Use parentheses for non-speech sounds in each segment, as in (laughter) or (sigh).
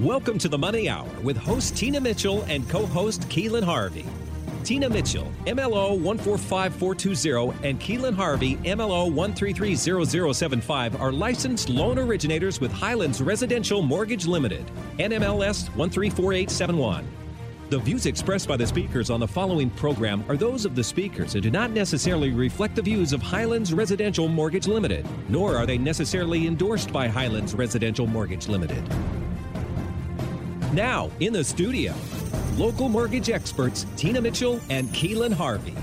Welcome to the Money Hour with host Tina Mitchell and co host Keelan Harvey. Tina Mitchell, MLO 145420, and Keelan Harvey, MLO 1330075, are licensed loan originators with Highlands Residential Mortgage Limited, NMLS 134871. The views expressed by the speakers on the following program are those of the speakers and do not necessarily reflect the views of Highlands Residential Mortgage Limited, nor are they necessarily endorsed by Highlands Residential Mortgage Limited. Now, in the studio, local mortgage experts Tina Mitchell and Keelan Harvey.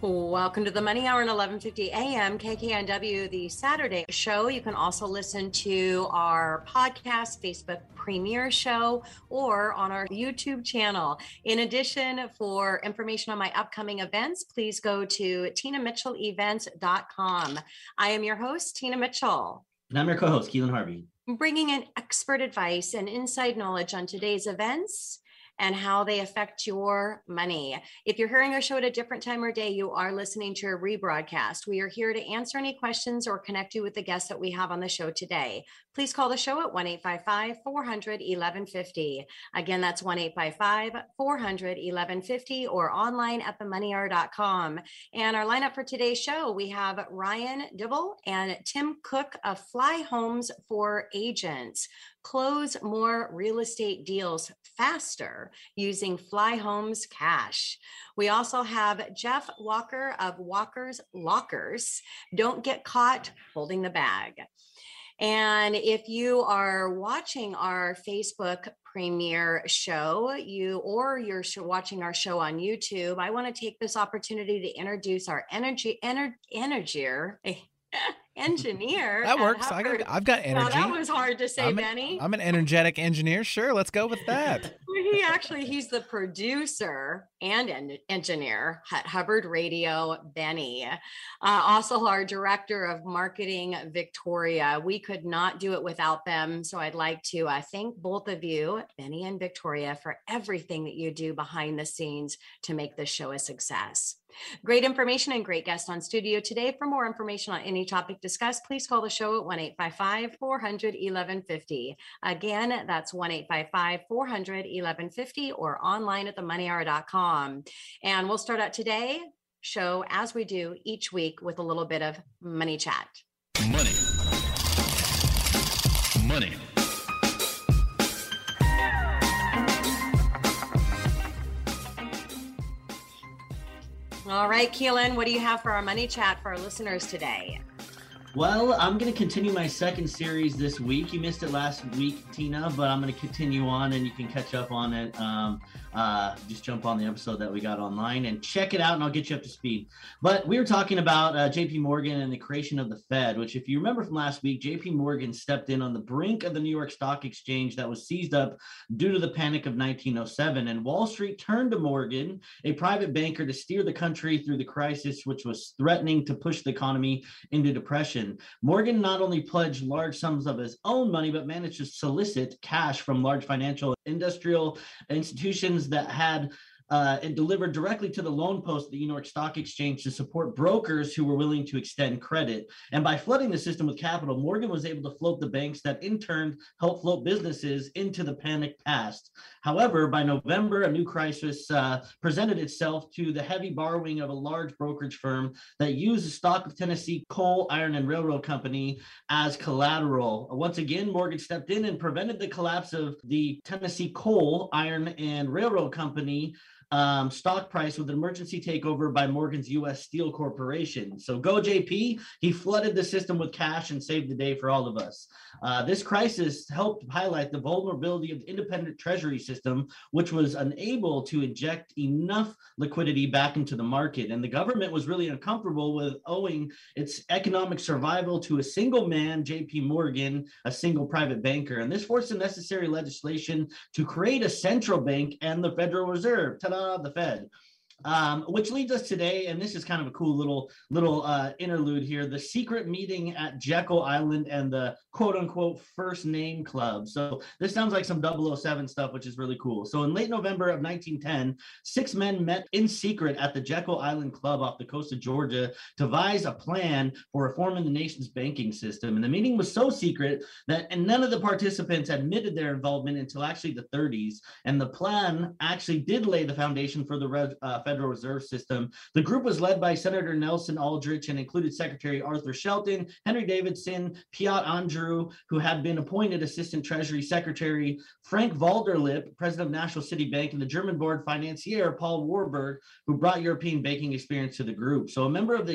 Welcome to the Money Hour at 11:50 a.m. KKNW, the Saturday show. You can also listen to our podcast, Facebook premiere show, or on our YouTube channel. In addition, for information on my upcoming events, please go to tinamitchellevents.com. I am your host, Tina Mitchell. And I'm your co-host, Keelan Harvey bringing in expert advice and inside knowledge on today's events and how they affect your money. If you're hearing our show at a different time or day, you are listening to a rebroadcast. We are here to answer any questions or connect you with the guests that we have on the show today. Please call the show at 1 855 400 1150. Again, that's 1 855 400 1150 or online at themoneyhour.com. And our lineup for today's show we have Ryan Dibble and Tim Cooke of Flyhomes for Agents close more real estate deals faster using Flyhomes Cash. We also have Geoff Walker of Walker's Lockers. Don't get caught holding the bag. And if you are watching our Facebook premiere show, you or you're watching our show on YouTube, I want to take this opportunity to introduce our energy ener, energier eh, (laughs) engineer. That works. I got, I've got energy. that was hard to say, I'm Benny. I'm an energetic engineer. Sure, let's go with that. (laughs) he actually he's the producer and en- engineer at Hubbard Radio. Benny, uh, also our director of marketing, Victoria. We could not do it without them. So I'd like to uh, thank both of you, Benny and Victoria, for everything that you do behind the scenes to make this show a success. Great information and great guest on studio today. For more information on any topic discussed, please call the show at 1 855 400 1150. Again, that's 1 855 400 1150 or online at themoneyhour.com. And we'll start out today show as we do each week with a little bit of money chat. Money. Money. All right, Keelan, what do you have for our money chat for our listeners today? Well, I'm going to continue my second series this week. You missed it last week, Tina, but I'm going to continue on and you can catch up on it. Um, uh, just jump on the episode that we got online and check it out, and I'll get you up to speed. But we were talking about uh, JP Morgan and the creation of the Fed, which, if you remember from last week, JP Morgan stepped in on the brink of the New York Stock Exchange that was seized up due to the panic of 1907. And Wall Street turned to Morgan, a private banker, to steer the country through the crisis, which was threatening to push the economy into depression. Morgan not only pledged large sums of his own money, but managed to solicit cash from large financial and industrial institutions that had uh, and delivered directly to the loan post at the New York Stock Exchange to support brokers who were willing to extend credit. And by flooding the system with capital, Morgan was able to float the banks that in turn helped float businesses into the panic past. However, by November, a new crisis uh, presented itself to the heavy borrowing of a large brokerage firm that used the stock of Tennessee Coal, Iron, and Railroad Company as collateral. Once again, Morgan stepped in and prevented the collapse of the Tennessee Coal, Iron, and Railroad Company um, stock price with an emergency takeover by Morgan's U.S. Steel Corporation. So go JP. He flooded the system with cash and saved the day for all of us. Uh, this crisis helped highlight the vulnerability of the independent treasury system, which was unable to inject enough liquidity back into the market. And the government was really uncomfortable with owing its economic survival to a single man, JP Morgan, a single private banker. And this forced the necessary legislation to create a central bank and the Federal Reserve. Ta-da, the Fed. Um, which leads us today, and this is kind of a cool little little uh, interlude here: the secret meeting at Jekyll Island and the quote unquote first name club. So this sounds like some 007 stuff, which is really cool. So in late November of 1910, six men met in secret at the Jekyll Island Club off the coast of Georgia to devise a plan for reforming the nation's banking system. And the meeting was so secret that and none of the participants admitted their involvement until actually the 30s. And the plan actually did lay the foundation for the uh, Federal Reserve System. The group was led by Senator Nelson Aldrich and included Secretary Arthur Shelton, Henry Davison, Piatt Andrew, who had been appointed Assistant Treasury Secretary, Frank Vanderlip, President of National City Bank, and the German board financier, Paul Warburg, who brought European banking experience to the group. So a member of the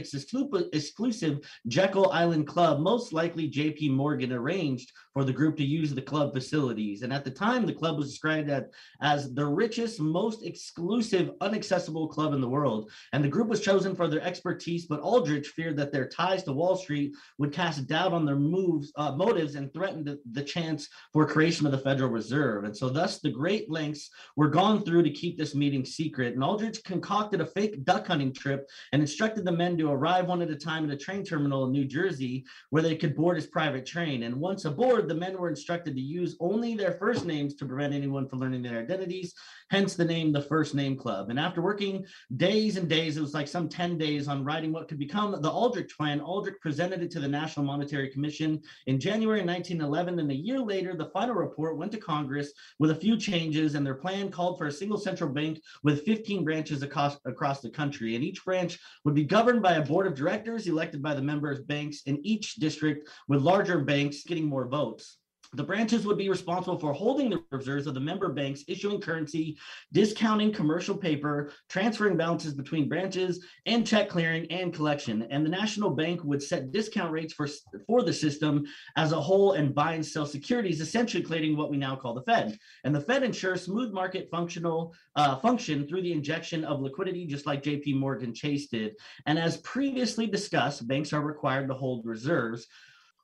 exclusive Jekyll Island Club, most likely JP Morgan, arranged for the group to use the club facilities. And at the time, the club was described as, as the richest, most exclusive, inaccessible club in the world. And the group was chosen for their expertise, but Aldrich feared that their ties to Wall Street would cast doubt on their moves, uh, motives and threaten the, the chance for creation of the Federal Reserve. And so thus the great lengths were gone through to keep this meeting secret. And Aldrich concocted a fake duck hunting trip and instructed the men to arrive one at a time at a train terminal in New Jersey where they could board his private train. And once aboard, the men were instructed to use only their first names to prevent anyone from learning their identities, hence the name the First Name Club. And after working days and days, it was like some 10 days on writing what could become the Aldrich Plan, Aldrich presented it to the National Monetary Commission in January 1911. And a year later, the final report went to Congress with a few changes, and their plan called for a single central bank with 15 branches across, across the country. And each branch would be governed by a board of directors elected by the members' banks in each district, with larger banks getting more votes. The branches would be responsible for holding the reserves of the member banks, issuing currency, discounting commercial paper, transferring balances between branches, and check clearing and collection. And the national bank would set discount rates for, for the system as a whole and buy and sell securities, essentially creating what we now call the Fed. And the Fed ensures smooth market functional uh, function through the injection of liquidity, just like JP Morgan Chase did. And as previously discussed, banks are required to hold reserves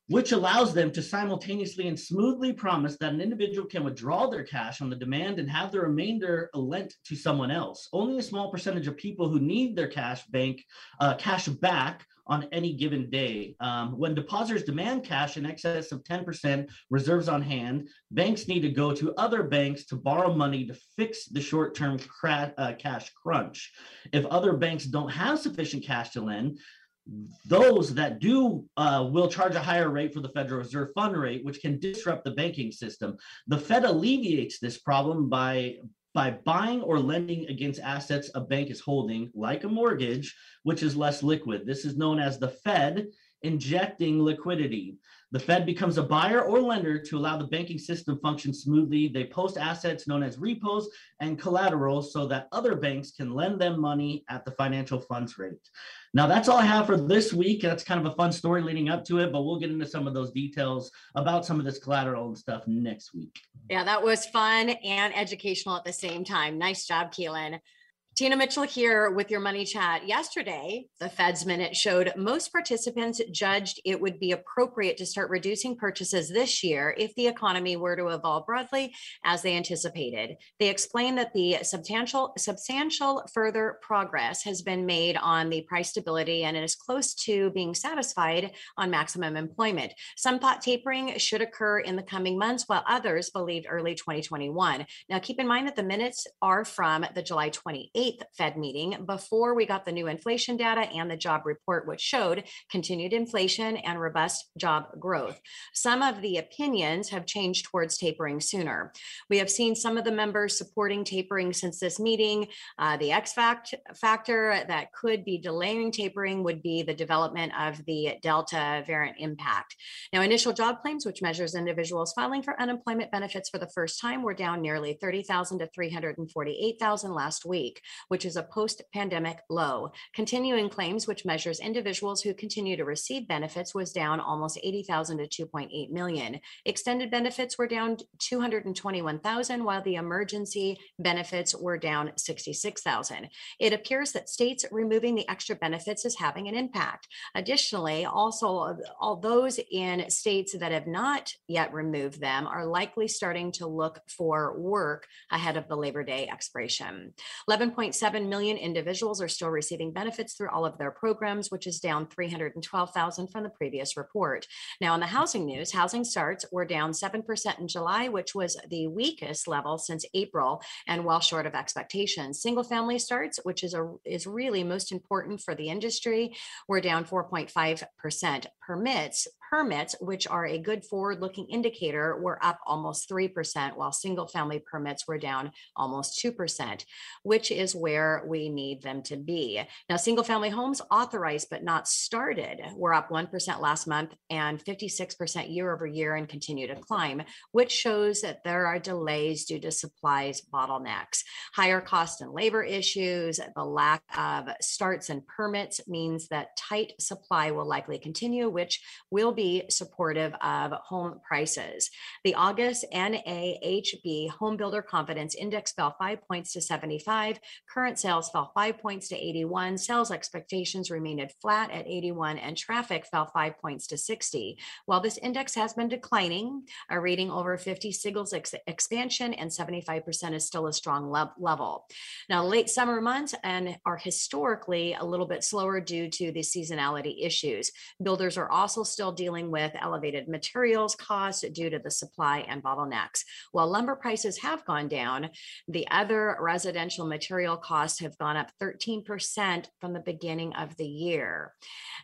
which allows them to simultaneously and smoothly promise that an individual can withdraw their cash on the demand and have the remainder lent to someone else. Only a small percentage of people who need their cash bank uh, cash back on any given day. Um, when depositors demand cash in excess of 10% reserves on hand, banks need to go to other banks to borrow money to fix the short term cra- uh, cash crunch. If other banks don't have sufficient cash to lend, those that do uh, will charge a higher rate for the Federal Reserve fund rate, which can disrupt the banking system. The Fed alleviates this problem by by buying or lending against assets a bank is holding, like a mortgage, which is less liquid. This is known as the Fed injecting liquidity. The Fed becomes a buyer or lender to allow the banking system function smoothly. They post assets known as repos and collateral so that other banks can lend them money at the financial funds rate. Now, that's all I have for this week. That's kind of a fun story leading up to it, but we'll get into some of those details about some of this collateral and stuff next week. Yeah, that was fun and educational at the same time. Nice job, Keelan. Tina Mitchell here with your money chat. Yesterday, the Fed's minute showed most participants judged it would be appropriate to start reducing purchases this year if the economy were to evolve broadly as they anticipated. They explained that the substantial substantial further progress has been made on the price stability and it is close to being satisfied on maximum employment. Some thought tapering should occur in the coming months, while others believed early 2021. Now, keep in mind that the minutes are from the July 28th 8th Fed meeting before we got the new inflation data and the job report, which showed continued inflation and robust job growth. Some of the opinions have changed towards tapering sooner. We have seen some of the members supporting tapering since this meeting. Uh, the X fact, factor that could be delaying tapering would be the development of the Delta variant impact. Now, initial job claims, which measures individuals filing for unemployment benefits for the first time, were down nearly 30,000 to 348,000 last week which is a post pandemic low. Continuing claims, which measures individuals who continue to receive benefits, was down almost 80,000 to 2.8 million. Extended benefits were down 221,000, while the emergency benefits were down 66,000. It appears that states removing the extra benefits is having an impact. Additionally, also, all those in states that have not yet removed them are likely starting to look for work ahead of the Labor Day expiration. 11. 1.7 million individuals are still receiving benefits through all of their programs, which is down 312,000 from the previous report. Now, in the housing news, housing starts were down 7% in July, which was the weakest level since April and well short of expectations. Single family starts, which is a is really most important for the industry, were down 4.5%. Permits permits, which are a good forward looking indicator, were up almost 3%, while single family permits were down almost 2%, which is where we need them to be. Now, single family homes authorized but not started were up 1% last month and 56% year over year and continue to climb, which shows that there are delays due to supplies bottlenecks. Higher cost and labor issues, the lack of starts and permits means that tight supply will likely continue, which will be supportive of home prices. The August NAHB Home Builder Confidence Index fell five points to 75. Current sales fell five points to 81. Sales expectations remained flat at 81, and traffic fell five points to 60. While this index has been declining, a reading over 50 signals ex- expansion, and 75% is still a strong le- level. Now, late summer months and are historically a little bit slower due to the seasonality issues. Builders are also still dealing dealing with elevated materials costs due to the supply and bottlenecks. While lumber prices have gone down, the other residential material costs have gone up 13% from the beginning of the year.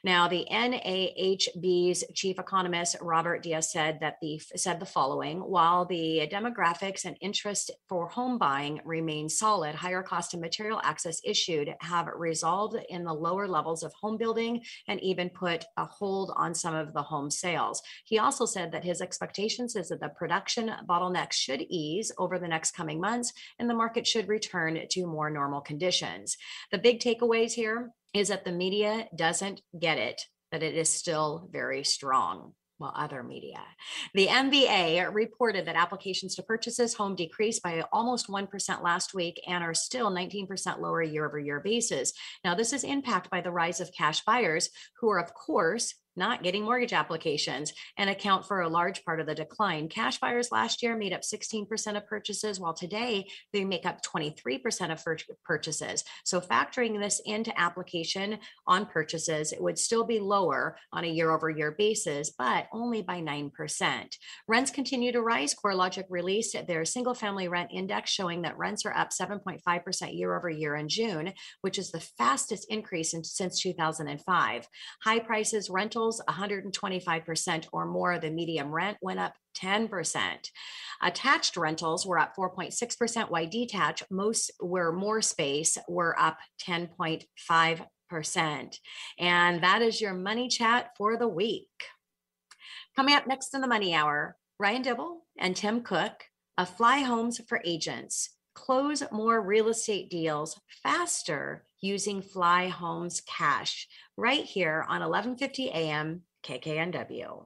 Now, the NAHB's chief economist Robert Dietz said that the said the following: While the demographics and interest for home buying remain solid, higher cost of material access issued have resolved in the lower levels of home building and even put a hold on some of the home home sales. He also said that his expectations is that the production bottlenecks should ease over the next coming months and the market should return to more normal conditions. The big takeaways here is that the media doesn't get it, that it is still very strong well, other media. The MBA reported that applications to purchase this home decreased by almost 1% last week and are still 19% lower year over year basis. Now, this is impacted by the rise of cash buyers who are, of course, not getting mortgage applications and account for a large part of the decline. Cash buyers last year made up 16% of purchases, while today they make up 23% of purchases. So, factoring this into application on purchases, it would still be lower on a year over year basis, but only by 9%. Rents continue to rise. CoreLogic released their single family rent index showing that rents are up 7.5% year over year in June, which is the fastest increase in, since 2005. High prices, rentals, rentals 125% or more. Of the medium rent went up 10%. Attached rentals were up 4.6%, while detached, most were more space, were up 10.5%. And that is your money chat for the week. Coming up next in the money hour, Ryan Dibble and Tim Cooke of Flyhomes for Agents close more real estate deals faster using Flyhomes Cash right here on 1150 AM KKNW.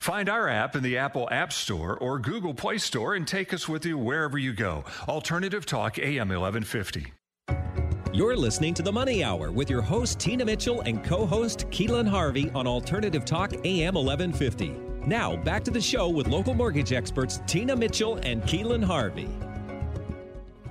Find our app in the Apple App Store or Google Play Store and take us with you wherever you go. Alternative Talk AM 1150. You're listening to the Money Hour with your host, Tina Mitchell, and co host, Keelan Harvey on Alternative Talk AM 1150. Now, back to the show with local mortgage experts Tina Mitchell and Keelan Harvey.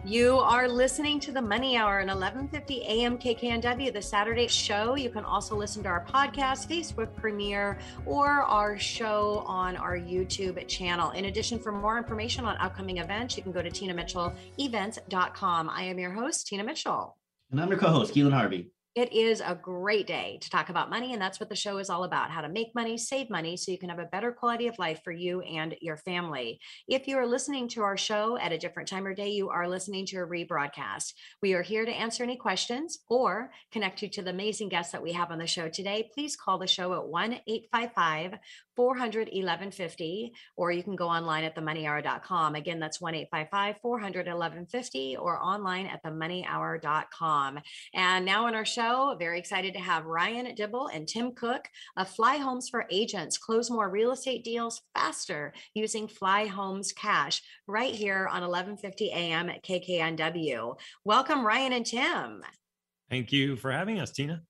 You are listening to the Money Hour at 11:50 a.m. KKNW, the Saturday show. You can also listen to our podcast, Facebook premiere, or our show on our YouTube channel. In addition, for more information on upcoming events, you can go to tinamitchellevents.com. I am your host, Tina Mitchell. And I'm your co-host, Keelan Harvey. It is a great day to talk about money, and that's what the show is all about how to make money, save money, so you can have a better quality of life for you and your family. If you are listening to our show at a different time or day, you are listening to a rebroadcast. We are here to answer any questions or connect you to the amazing guests that we have on the show today. Please call the show at 1 855 400 1150, or you can go online at themoneyhour.com. Again, that's 1 855 400 1150 or online at themoneyhour.com. And now on our show, show. Very excited to have Ryan Dibble and Tim Cooke of Flyhomes for Agents. Close more real estate deals faster using Flyhomes Cash right here on 1150 AM at KKNW. Welcome, Ryan and Tim. Thank you for having us, Tina.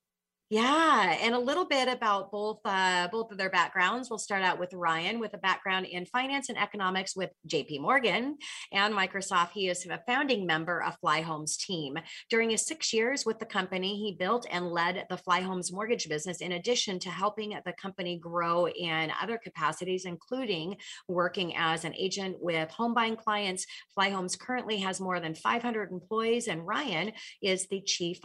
Yeah, and a little bit about both uh, both of their backgrounds. We'll start out with Ryan with a background in finance and economics with J.P. Morgan and Microsoft. He is a founding member of Flyhomes team. During his six years with the company, he built and led the Flyhomes mortgage business. In addition to helping the company grow in other capacities, including working as an agent with home buying clients, Flyhomes currently has more than 500 employees, and Ryan is the chief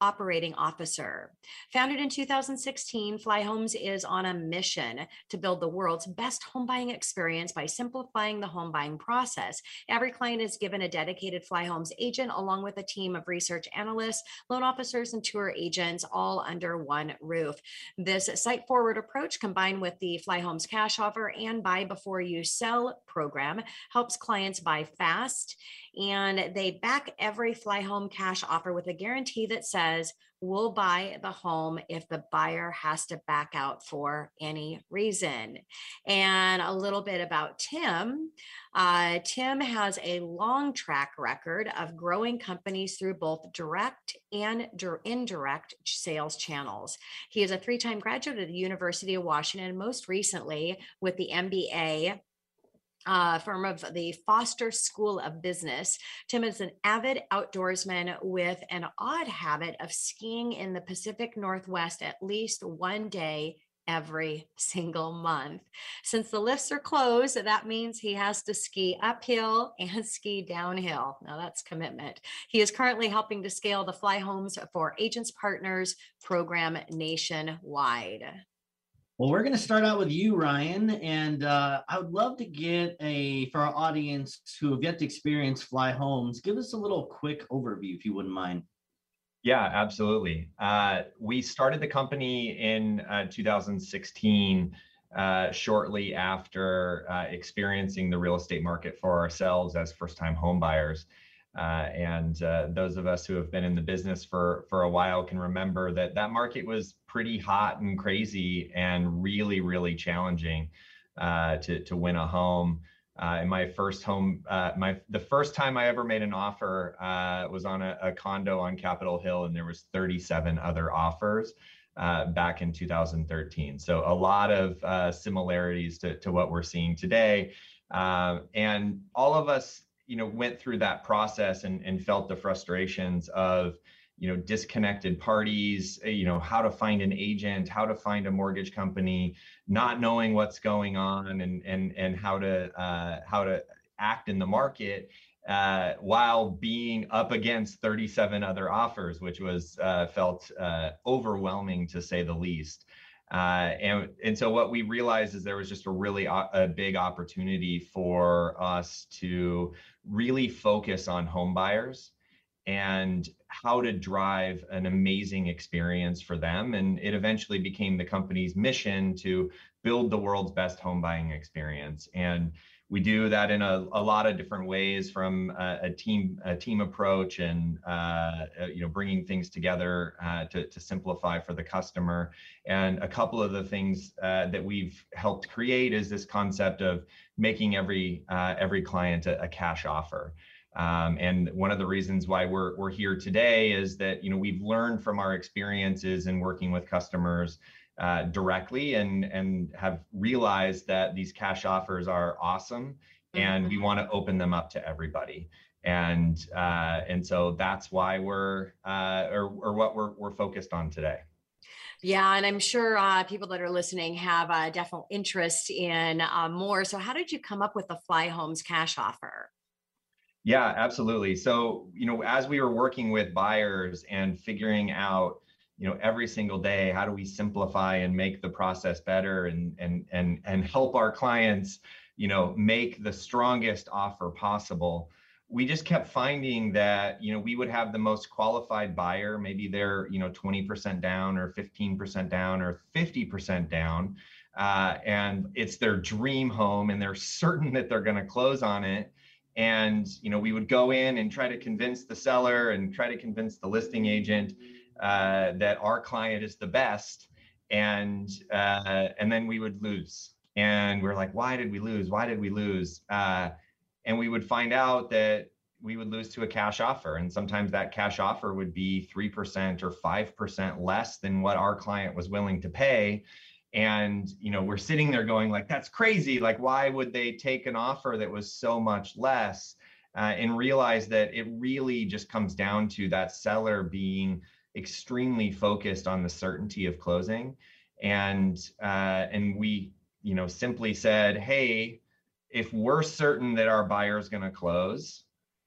operating officer. Founded in 2016, Flyhomes is on a mission to build the world's best home buying experience by simplifying the home buying process. Every client is given a dedicated Flyhomes agent along with a team of research analysts, loan officers, and tour agents all under one roof. This site forward approach combined with the Flyhomes cash offer and buy before you sell program helps clients buy fast and they back every fly home cash offer with a guarantee that says will buy the home if the buyer has to back out for any reason. And a little bit about Tim. Uh, Tim has a long track record of growing companies through both direct and indirect sales channels. He is a three time graduate of the University of Washington, most recently with the MBA uh, from of the Foster School of Business. Tim is an avid outdoorsman with an odd habit of skiing in the Pacific Northwest at least one day every (laughs) single month. Since the lifts are closed, that means he has to ski uphill and ski downhill. Now that's commitment. He is currently helping to scale the Flyhomes for Agents Partners program nationwide. Well, we're going to start out with you, Ryan, and uh, I would love to get a for our audience who have yet to experience Flyhomes. Give us a little quick overview, if you wouldn't mind. Yeah, absolutely. Uh, we started the company in uh, 2016, uh, shortly after uh, experiencing the real estate market for ourselves as first-time home buyers. Uh, and uh, those of us who have been in the business for for a while can remember that that market was pretty hot and crazy and really really challenging uh, to to win a home. Uh, in my first home, uh, my the first time I ever made an offer uh, was on a, a, condo on Capitol Hill, and there was 37 other offers. back in 2013. So a lot of similarities to, to what we're seeing today. and all of us you know went through that process and, and felt the frustrations of you know disconnected parties eh, you know how to find an agent how to find a mortgage company not knowing what's going on and and and how to uh, how to act in the market uh, while being up against 37 other offers which was uh, felt uh, overwhelming to say the least uh, and and so what we realized is there was just a really uh, a big opportunity for us to really focus on home buyers and how to drive an amazing experience for them. And it eventually became the company's mission to build the world's best home buying experience. And we do that in a, a lot of different ways from a, a team a team approach and uh, you know bringing things together uh, to, to simplify for the customer. And a couple of the things uh, that we've helped create is this concept of making every uh, every client a, a cash offer. Um, and one of the reasons why we're, we're here today is that you know we've learned from our experiences in working with customers uh, directly and and have realized that these cash offers are awesome and mm-hmm. we want to open them up to everybody and uh, and so that's why we're uh, or, or what we're, we're focused on today yeah, and I'm sure uh, people that are listening have a definite interest in uh, more. So, how did you come up with the Flyhomes cash offer? Yeah, absolutely. So, you know, as we were working with buyers and figuring out you know every single day how do we simplify and make the process better and and and and help our clients you know make the strongest offer possible? We just kept finding that you know we would have the most qualified buyer maybe they're you know 20% down or 15% down or 50% down uh, and it's their dream home and they're certain that they're going to close on it. And you know we would go in and try to convince the seller and try to convince the listing agent uh, that our client is the best and uh, and then we would lose. And we're like why did we lose? Why did we lose? Uh, and we would find out that we would lose to a cash offer and sometimes that cash offer would be 3% or 5% less than what our client was willing to pay. And you know we're sitting there going like that's crazy. Like why would they take an offer that was so much less? Uh, and realize that it really just comes down to that seller being extremely focused on the certainty of closing. And uh, and we you know simply said hey if we're certain that our buyer is going to close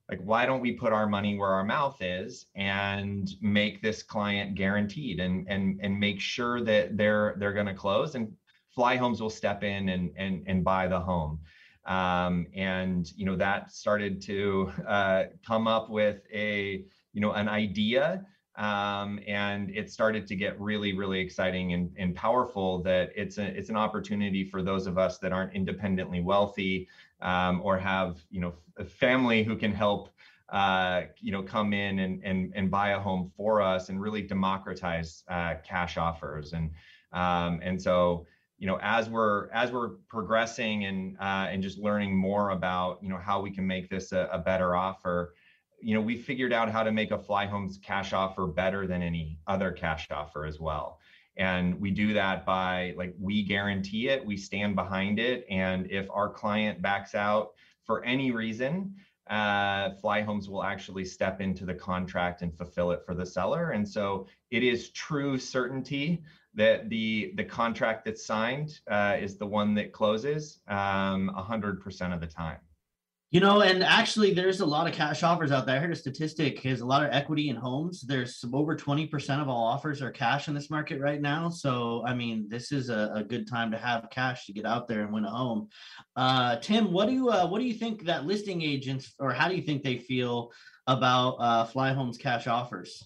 like why don't we put our money where our mouth is and make this client guaranteed and and and make sure that they're they're going to close? And Flyhomes will step in and and and buy the home. Um, and you know that started to uh, come up with a you know an idea um, and it started to get really really exciting and, and powerful that it's a it's an opportunity for those of us that aren't independently wealthy um, or have you know a family who can help uh, you know come in and, and and buy a home for us and really democratize uh, cash offers. And um, and so you know as we're as we're progressing and uh, and just learning more about you know how we can make this a, a better offer you know, we figured out how to make a Flyhomes cash offer better than any other cash offer as well. And we do that by like, we guarantee it, we stand behind it. And if our client backs out for any reason, uh, Flyhomes will actually step into the contract and fulfill it for the seller. And so it is true certainty that the the contract that's signed uh, is the one that closes um, 100% of the time. You know, and actually, there's a lot of cash offers out there. I heard a statistic: has a lot of equity in homes. There's over 20% of all offers are cash in this market right now. So, I mean, this is a, a good time to have cash to get out there and win a home. Uh, Tim, what do you uh, what do you think that listing agents, or how do you think they feel about uh, Flyhomes cash offers?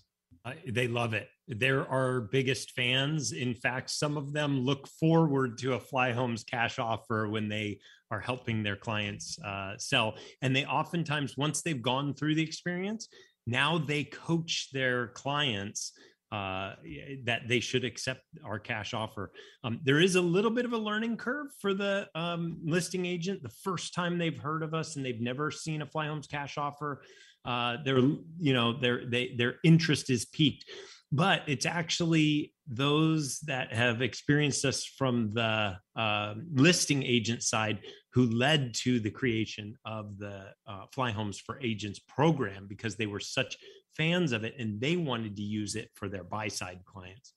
They love it. They're our biggest fans. In fact, some of them look forward to a Flyhomes cash offer when they are helping their clients uh, sell. And they oftentimes, once they've gone through the experience, now they coach their clients uh, that they should accept our cash offer. Um, there is a little bit of a learning curve for the um, listing agent. The first time they've heard of us and they've never seen a Flyhomes cash offer, uh, their you know their they their interest is peaked but it's actually those that have experienced us from the uh, listing agent side who led to the creation of the uh, Flyhomes for Agents program because they were such fans of it and they wanted to use it for their buy side clients.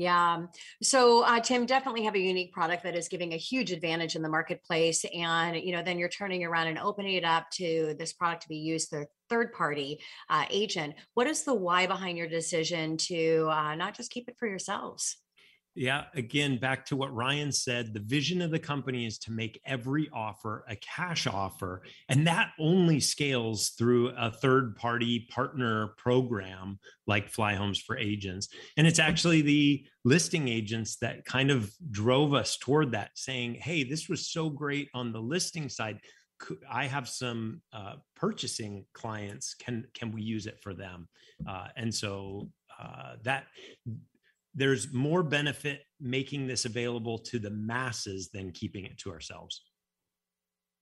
Yeah. So, uh, Tim, definitely have a unique product that is giving a huge advantage in the marketplace. And, you know, then you're turning around and opening it up to this product to be used through third party uh, agent. What is the why behind your decision to uh, not just keep it for yourselves? Yeah, again, back to what Ryan said, the vision of the company is to make every offer a cash offer. And that only scales through a third party partner program like Flyhomes for Agents. And it's actually the listing agents that kind of drove us toward that, saying, hey, this was so great on the listing side. I have some uh, purchasing clients. Can can we use it for them? Uh, and so uh, that there's more benefit making this available to the masses than keeping it to ourselves.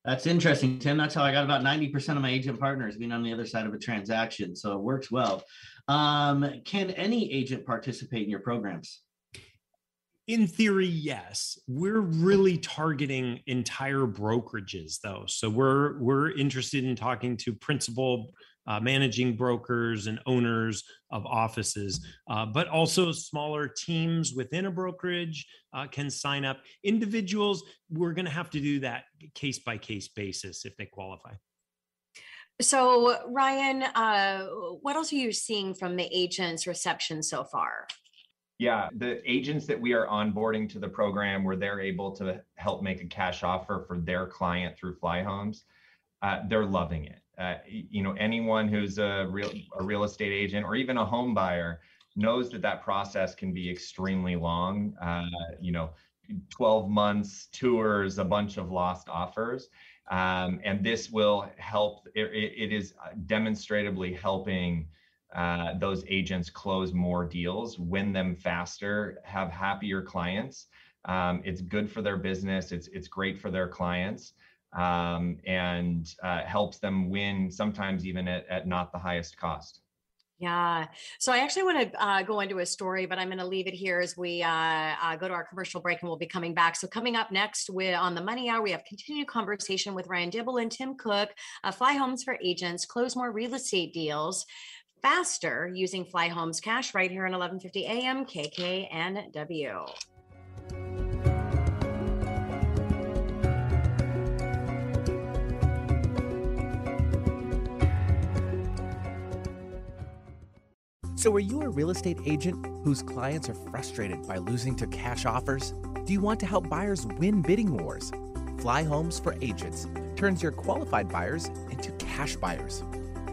That's interesting, Tim. That's how I got about 90% of my agent partners being on the other side of a transaction. So it works well. Um, can any agent participate in your programs? In theory, yes. We're really targeting entire brokerages though. So we're we're interested in talking to principal uh, managing brokers and owners of offices, uh, but also smaller teams within a brokerage uh, can sign up. Individuals, we're going to have to do that case by case basis if they qualify. So, Ryan, uh, what else are you seeing from the agents' reception so far? Yeah, the agents that we are onboarding to the program where they're able to help make a cash offer for their client through Flyhomes, uh, they're loving it. Uh, you know, anyone who's a real a real estate agent or even a home buyer knows that that process can be extremely long. Uh, you know, 12 months, tours, a bunch of lost offers. Um, and this will help, it, it is demonstrably helping uh, those agents close more deals, win them faster, have happier clients. Um, it's good for their business. It's it's great for their clients, um, and uh, helps them win sometimes even at, at not the highest cost. Yeah. So I actually want to uh, go into a story, but I'm going to leave it here as we uh, uh, go to our commercial break and we'll be coming back. So coming up next with on the Money Hour, we have continued conversation with Ryan Dibble and Tim Cooke, Fly Homes for Agents, close more real estate deals faster using Flyhomes Cash right here on 1150 AM KKNW. So, are you a real estate agent whose clients are frustrated by losing to cash offers? Do you want to help buyers win bidding wars? Flyhomes for Agents turns your qualified buyers into cash buyers.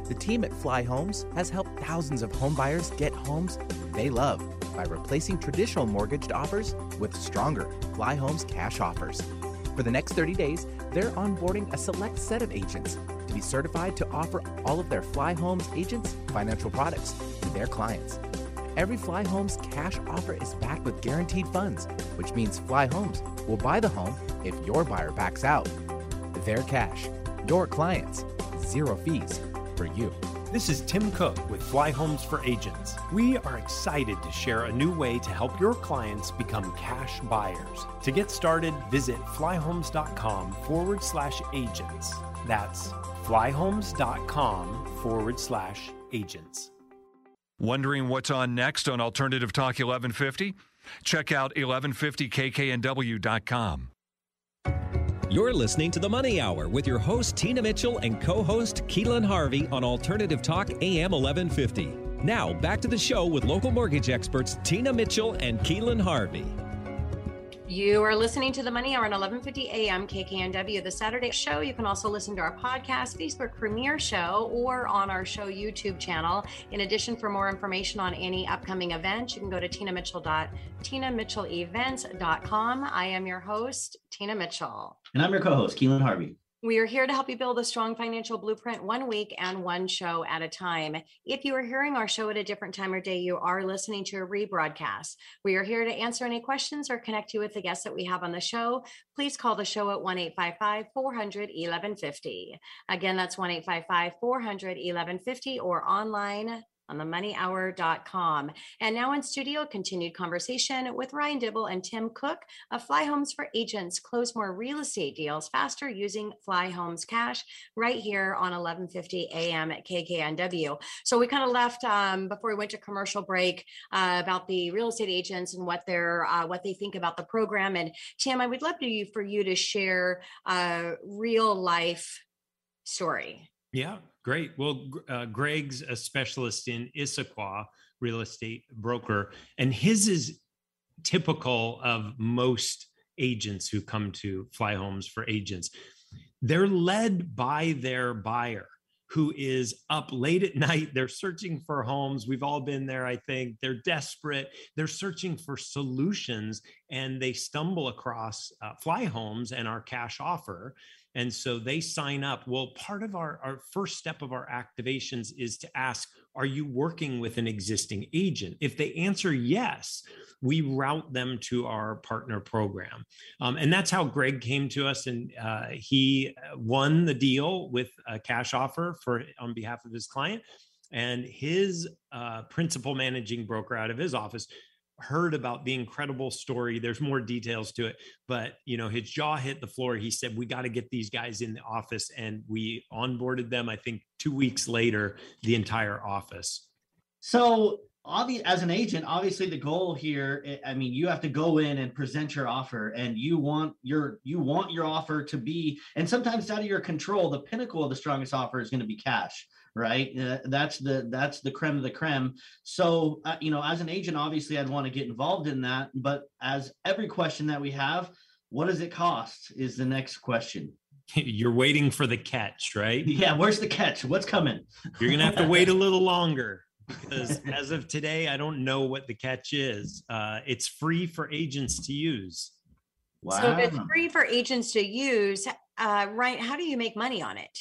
The team at Flyhomes has helped thousands of home buyers get homes they love by replacing traditional mortgaged offers with stronger Flyhomes cash offers. For the next 30 days, they're onboarding a select set of agents be certified to offer all of their Flyhomes agents financial products to their clients. Every Flyhomes cash offer is backed with guaranteed funds, which means Flyhomes will buy the home if your buyer backs out. Their cash, your clients, zero fees for you. This is Tim Cooke with Flyhomes for Agents. We are excited to share a new way to help your clients become cash buyers. To get started, visit flyhomes.com forward slash agents. That's flyhomes.com forward slash agents. Wondering what's on next on Alternative Talk 1150? Check out 1150kknw.com. You're listening to the Money Hour with your host, Tina Mitchell, and co host, Keelan Harvey on Alternative Talk AM 1150. Now, back to the show with local mortgage experts, Tina Mitchell and Keelan Harvey. You are listening to the Money Hour on 11:50 a.m. KKNW, the Saturday show. You can also listen to our podcast, Facebook premiere show, or on our show YouTube channel. In addition, for more information on any upcoming events, you can go to Tina Mitchell tinamitchellevents.com. I am your host, Tina Mitchell, and I'm your co-host, Keelan Harvey. We are here to help you build a strong financial blueprint one week and one show at a time. If you are hearing our show at a different time or day, you are listening to a rebroadcast. We are here to answer any questions or connect you with the guests that we have on the show. Please call the show at 1 855 400 1150. Again, that's 1 855 400 1150 or online on themoneyhour.com. And now in studio, continued conversation with Ryan Dibble and Tim Cooke of Flyhomes for Agents. Close more real estate deals faster using Flyhomes Cash right here on 1150 AM at KKNW. So we kind of left um, before we went to commercial break uh, about the real estate agents and what they're uh, what they think about the program. And Tim, I would love to, for you to share a real life story. Yeah, Great. Well, uh, Greg's a specialist in Issaquah real estate broker, and his is typical of most agents who come to Flyhomes for agents. They're led by their buyer who is up late at (laughs) night. They're searching for homes. We've all been there, I think. They're desperate. They're searching for solutions and they stumble across uh, Flyhomes and our cash offer. And so they sign up. Well, part of our, our first step of our activations is to ask, are you working with an existing agent? If they answer yes, we route them to our partner program. Um, and that's how Greg came to us. And uh, he uh, won the deal with a cash offer for on behalf of his client. And his uh, principal managing broker out of his office heard about the incredible story there's more details to it but you know his jaw hit the floor. He said we got to get these guys in the office and we onboarded them i think 2 weeks later the entire office. So obvious as an agent obviously the goal here eh, i mean you have to go in and present your offer and you want your you want your offer to be and sometimes out of your control. The pinnacle of the strongest offer is going to be cash right uh, that's the that's the creme of the creme so uh, you know as an agent obviously i'd want to get involved in that but as every question that we have what does it cost is the next question (laughs) you're waiting for the catch right (laughs) yeah where's the catch what's coming (laughs) you're gonna have to wait a little longer because as of today, I don't know what the catch is. Uh, it's free for agents to use. Wow. So if it's free for agents to use, uh, right? How do you make money on it?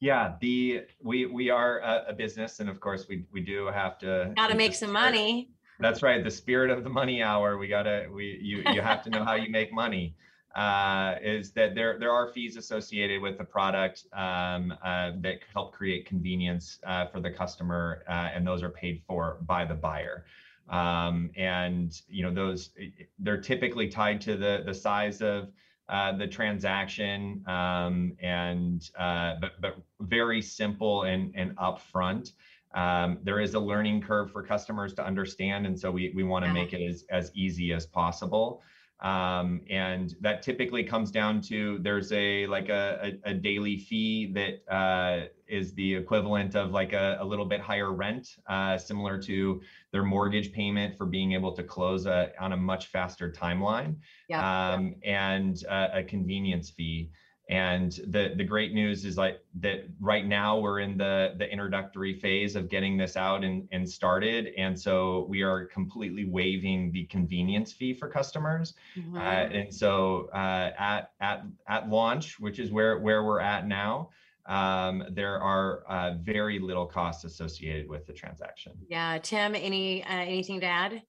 Yeah, the we we are a, a business, and of course we we do have to. Got to make some money. That's right. The spirit of the money hour. We gotta we you you (laughs) have to know how you make money uh, is that there there are fees associated with the product um, uh, that help create convenience uh, for the customer, uh, and those are paid for by the buyer. Um, and you know those they're typically tied to the the size of uh, the transaction, um, and uh, but but very simple and and upfront. Um, there is a learning curve for customers to understand, and so we we want to make it as as easy as possible. Um, and that typically comes down to there's a like a, a, a daily fee that uh, is the equivalent of like a, a little bit higher rent, uh, similar to their mortgage payment for being able to close a, on a much faster timeline, yeah. um, and a convenience fee. And the the great news is like that right now we're in the the introductory phase of getting this out and, and started. And so we are completely waiving the convenience fee for customers. Mm-hmm. Uh, and so uh, at at at launch, which is where where we're at now, um, there are uh, very little costs associated with the transaction. Yeah, Tim, any uh, anything to add?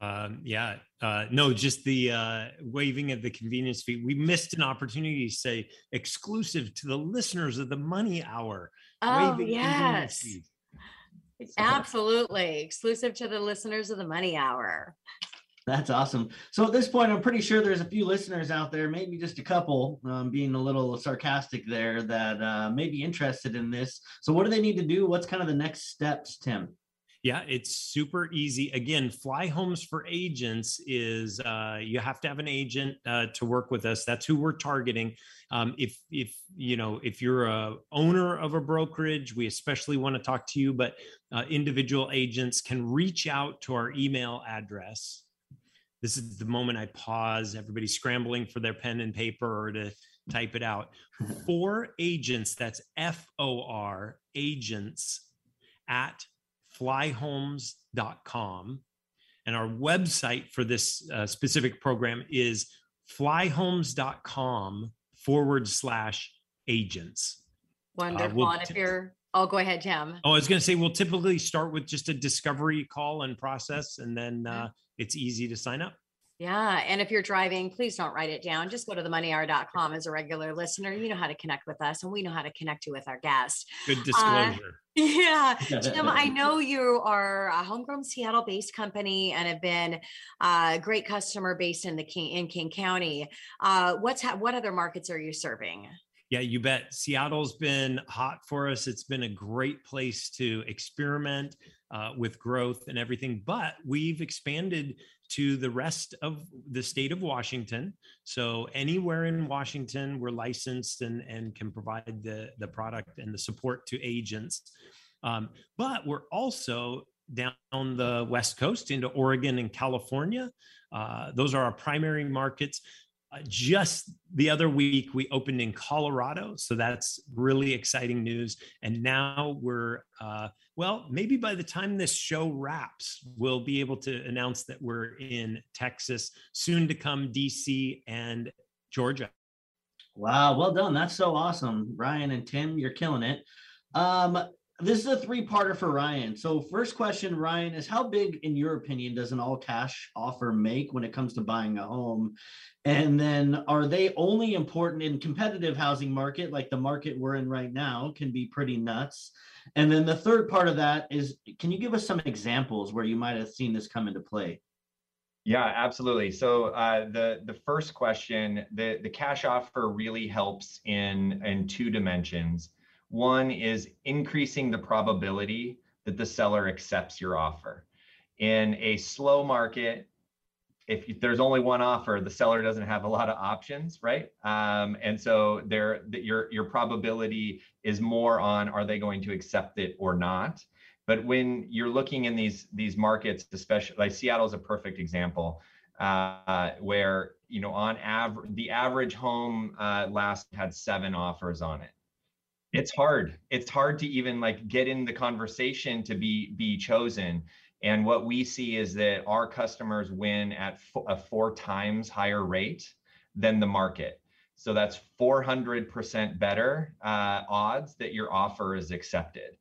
Um, yeah, uh, no, just the uh, waiving of the convenience fee. We missed an opportunity to say exclusive to the listeners of the Money Hour. Oh yes, absolutely exclusive to the listeners of the Money Hour. That's awesome. So at this point, I'm pretty sure there's a few listeners out there, maybe just a couple, um, being a little sarcastic there, that uh, may be interested in this. So what do they need to do? What's kind of the next steps, Tim? Yeah, it's super easy. Again, Flyhomes for Agents is uh, you have to have an agent uh, to work with us. That's who we're targeting. Um, if if you know if you're a owner of a brokerage, we especially want to talk to you. But uh, individual agents can reach out to our email address. This is the moment I pause. Everybody's scrambling for their pen and paper or to type it out. (laughs) For agents, that's F O R agents at flyhomes.com. And our website for this uh, specific program is flyhomes.com forward slash agents. Uh, Wonderful. Uh, we'll and if you're, oh, go ahead, Tim. Oh, I was going to say, we'll typically start with just a discovery call and process, and then uh, it's easy to sign up. Yeah. And if you're driving, please don't write it down. Just go to themoneyhour.com as a regular listener. You know how to connect with us, and we know how to connect you with our guests. Good uh, disclosure. Uh, yeah. (laughs) Tim, I know you are a homegrown Seattle based company and have been a great customer based in the King in King County. Uh, what's ha- what other markets are you serving? Yeah, you bet. Seattle's been hot for us. It's been a great place to experiment uh, with growth and everything. But we've expanded to the rest of the state of Washington. So anywhere in Washington, we're licensed and, and can provide the, the product and the support to agents. Um, but we're also down the West Coast into Oregon and California. Uh, those are our primary markets. Uh, just the other week, we opened in Colorado. So that's really exciting news. And now we're, uh, well, maybe by the time this show wraps, we'll be able to announce that we're in Texas, soon to come DC and Georgia. Wow, well done. That's so awesome. Ryan and Tim, you're killing it. Um, this is a three-parter for Ryan. So first question, Ryan, is how big, in your opinion, does an all-cash offer make when it comes to buying a home? And then are they only important in competitive housing market, like the market we're in right now can be pretty nuts? And then the third part of that is, can you give us some examples where you might have seen this come into play? Yeah, absolutely. So uh, the the first question, the the cash offer really helps in in two dimensions. One is increasing the probability that the seller accepts your offer. In a slow market, if there's only one offer, the seller doesn't have a lot of options, right? Um, and so there, your your probability is more on are they going to accept it or not. But when you're looking in these these markets, especially like Seattle is a perfect example, uh, where you know on average the average home uh, last had seven offers on it. It's hard. It's hard to even like get in the conversation to be be chosen. And what we see is that our customers win at a four times higher rate than the market. So that's 400% better uh, odds that your offer is accepted.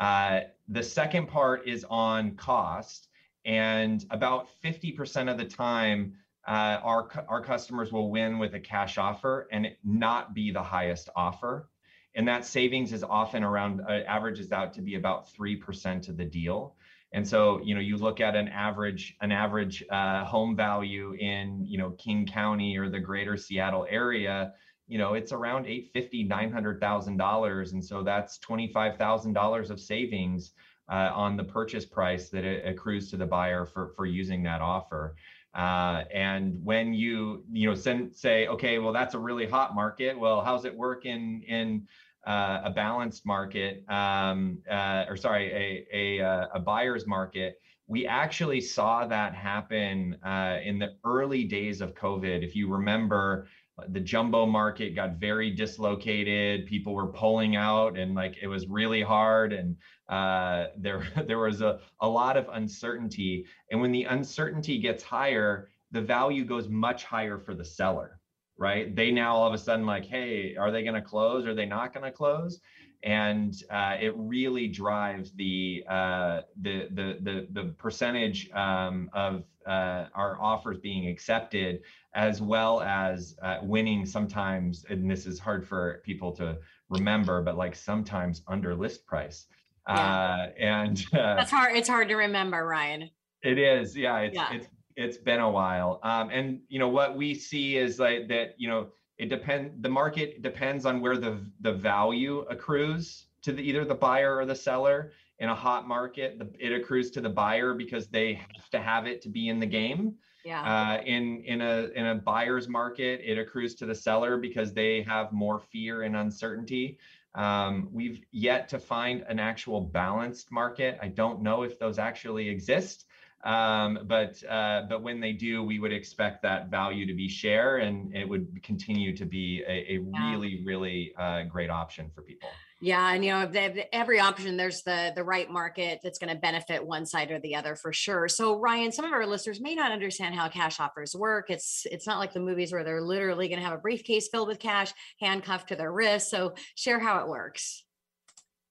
Uh, the second part is on cost. And about 50% of the time, uh, our, our customers will win with a cash offer and it not be the highest offer. And that savings is often around, uh, averages out to be about 3% of the deal. And so, you know, you look at an average an average uh, home value in, you know, King County or the greater Seattle area, you know, it's around 850, 900,000 dollars, and so that's 25,000 dollars of savings uh, on the purchase price that accrues to the buyer for for using that offer. Uh, and when you you know send, say okay well that's a really hot market well how's it work in in uh, a balanced market, um, uh, or sorry, a, a, uh, a, buyer's market, we actually saw that happen uh, in the early days of COVID. If you remember, the jumbo market got very dislocated. People were pulling out, and like it was really hard, and uh, (laughs) there there was a, a lot of uncertainty. And when the uncertainty gets higher, the value goes much higher for the seller right? They now all of a sudden like, hey, are they going to close? Are they not going to close? And uh, it really drives the uh, the, the the the percentage um, of uh, our offers being accepted, as well as uh, winning sometimes. And this is hard for people to remember, but like sometimes under list price. Yeah. Uh, and (laughs) uh, that's hard. It's hard to remember, Ryan. It is, yeah. It's yeah. it's it's been a while. Um, and you know what we see is like that. You know, it depend. The market depends on where the the value accrues to the, either the buyer or the seller. In a hot market, the, it accrues to the buyer because they have to have it to be in the game. Yeah. Uh, in in a in a buyer's market, it accrues to the seller because they have more fear and uncertainty. Um, we've yet to find an actual balanced market. I don't know if those actually exist. Um, but uh, but when they do, we would expect that value to be share, and it would continue to be a, a yeah. really really uh, great option for people. Yeah, and you know, every option there's the the right market that's going to benefit one side or the other for sure. So Ryan, some of our listeners may not understand how cash offers work. It's it's not like the movies where they're literally going to have a briefcase filled with cash handcuffed to their wrist. So share how it works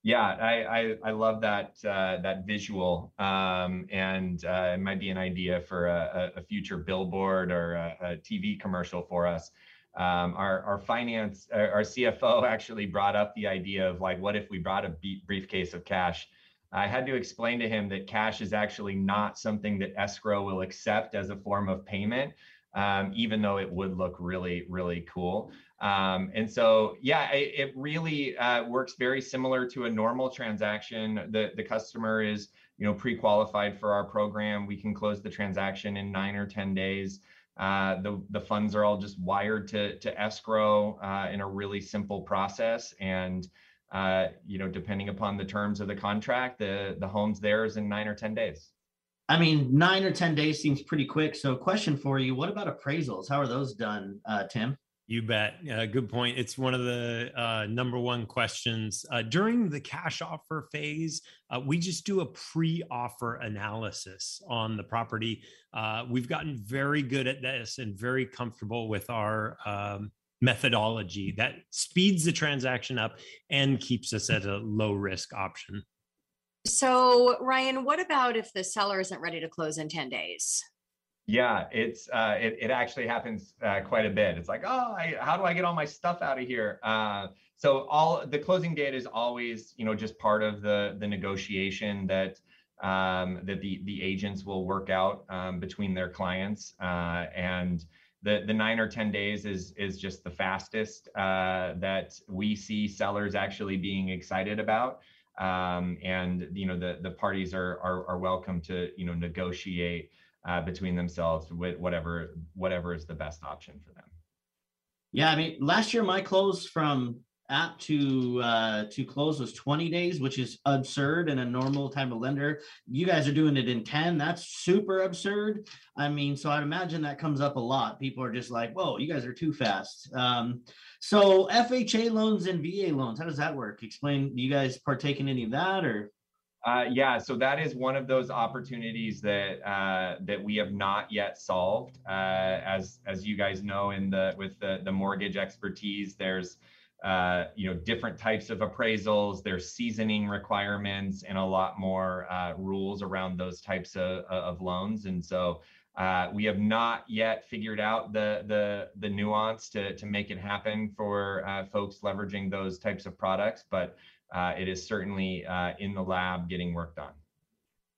yeah, I, I, I love that uh, that visual, um, and uh, it might be an idea for a, a future billboard or a, a TV commercial for us. Um, our our finance our CFO (laughs) actually brought up the idea of like, what if we brought a briefcase of cash? I had to explain to him that cash is actually not something that escrow will accept as a form of payment, um, even though it would look really really cool. Um, and so, yeah, it, it really uh, works very similar to a normal transaction. The, the customer is, you know, pre-qualified for our program. We can close the transaction in nine or 10 days. Uh, the, the funds are all just wired to, to escrow uh, in a really simple process. And, uh, you know, depending upon the terms of the contract, the, the home's theirs in nine or 10 days. I mean, nine or 10 days seems pretty quick. So question for you, what about appraisals? How are those done, uh, Tim? You bet. Good point. It's one of the uh, number one questions. Uh, during the cash offer phase, uh, we just do a pre offer analysis on the property. Uh, we've gotten very good at this and very comfortable with our um, methodology that speeds the transaction up and keeps us at a low risk option. So, Ryan, what about if the seller isn't ready to close in 10 days? Yeah, it's uh, it, it actually happens uh, quite a bit. It's like, oh, I, how do I get all my stuff out of here? Uh, so all the closing date is always, you know, just part of the the negotiation that um, that the the agents will work out um, between their clients, uh, and the the nine or ten days is is just the fastest uh, that we see sellers actually being excited about. um, and you know the the parties are, are are welcome to you know negotiate uh, between themselves with whatever whatever is the best option for them. Yeah, I mean, last year my close from app to uh to close was 20 days which is absurd in a normal type of lender. You guys are doing it in 10 that's super absurd. I mean so i'd imagine that comes up a lot. People are just like whoa you guys are too fast. Um so fha loans and va loans how does that work? Explain do you guys partake in any of that or uh, yeah, so that is one of those opportunities that uh, that we have not yet solved. Uh, as as you guys know, in the with the the mortgage expertise, there's uh, you know different types of appraisals there's seasoning requirements and a lot more uh, rules around those types of, of loans and so uh, we have not yet figured out the the the nuance to to make it happen for uh, folks leveraging those types of products but uh, it is certainly uh, in the lab getting worked on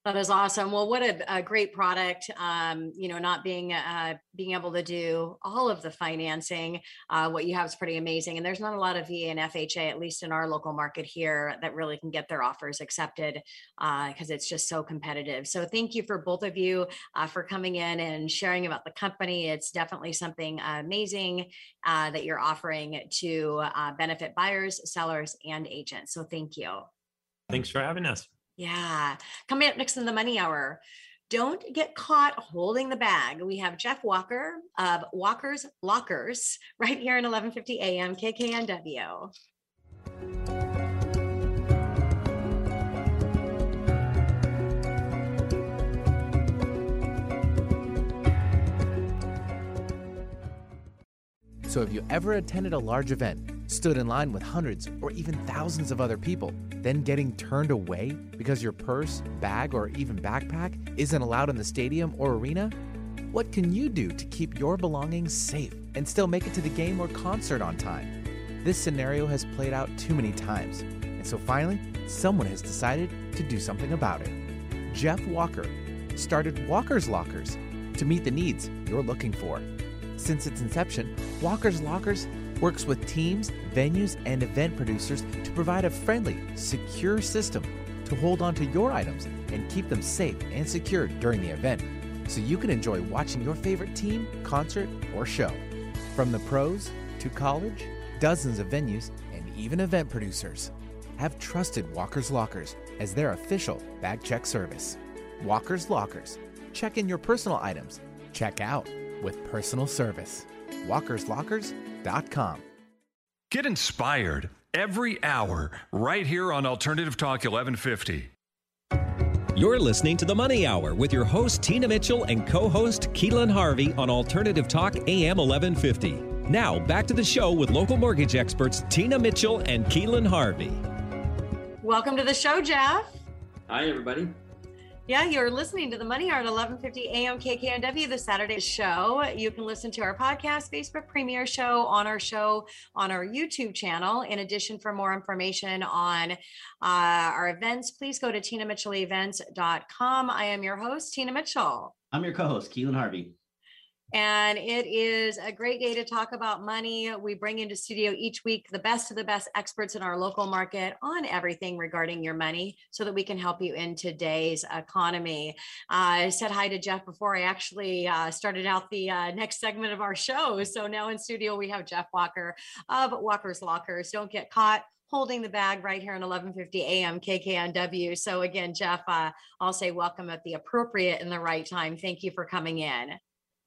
that is awesome. Well, what a, a great product. Um, you know, not being uh, being able to do all of the financing, uh, what you have is pretty amazing. And there's not a lot of VA and FHA, at least in our local market here, that really can get their offers accepted because uh, it's just so competitive. So thank you for both of you uh, for coming in and sharing about the company. It's definitely something amazing uh, that you're offering to uh, benefit buyers, sellers, and agents. So thank you. Thanks for having us. Yeah. Coming up next in the money hour. Don't get caught holding the bag. We have Geoff Walker of Walker's Lockers (laughs) right here in 1150 AM KKNW. So, have you ever attended a large event, stood in line with hundreds or even thousands of other people, then getting turned away because your purse, bag, or even backpack isn't allowed in the stadium or arena? What can you do to keep your belongings safe and still make it to the game or concert on time? This scenario has played out too many times, and so finally, someone has decided to do something about it. Geoff Walker started Walker's Lockers to meet the needs you're looking for. Since its inception, Walker's Lockers works with teams, venues, and event producers to provide a friendly, secure system to hold on to your items and keep them safe and secure during the event so you can enjoy watching your favorite team, concert, or show. From the pros to college, dozens of venues, and even event producers have trusted Walker's Lockers as their official bag check service. Walker's Lockers. Check in your personal items. Check out with personal service. Get inspired every hour right here on Alternative Talk 1150. You're listening to the Money Hour with your host, Tina Mitchell, and co host, Keelan Harvey on Alternative Talk AM 1150. Now, back to the show with local mortgage experts, Tina Mitchell and Keelan Harvey. Welcome to the show, Geoff. Hi, everybody. Yeah, you're listening to the Money Hour at 11:50 a.m. KKNW, the Saturday show. You can listen to our podcast, Facebook premiere show, on our show, on our YouTube channel. In addition, for more information on uh, our events, please go to tinamitchellevents.com. I am your host, Tina Mitchell. I'm your co-host, Keelan Harvey. And it is a great day to talk about money. We bring into studio each week the best of the best experts in our local market on everything regarding your money so that we can help you in today's economy. Uh, I said hi to Geoff before I actually uh, started out the uh, next segment of our show. So now in studio, we have Geoff Walker of Walker's Lockers. Don't get caught holding the bag right here in 1150 AM KKNW. So again, Geoff, uh, I'll say welcome at the appropriate and the right time. Thank you for coming in.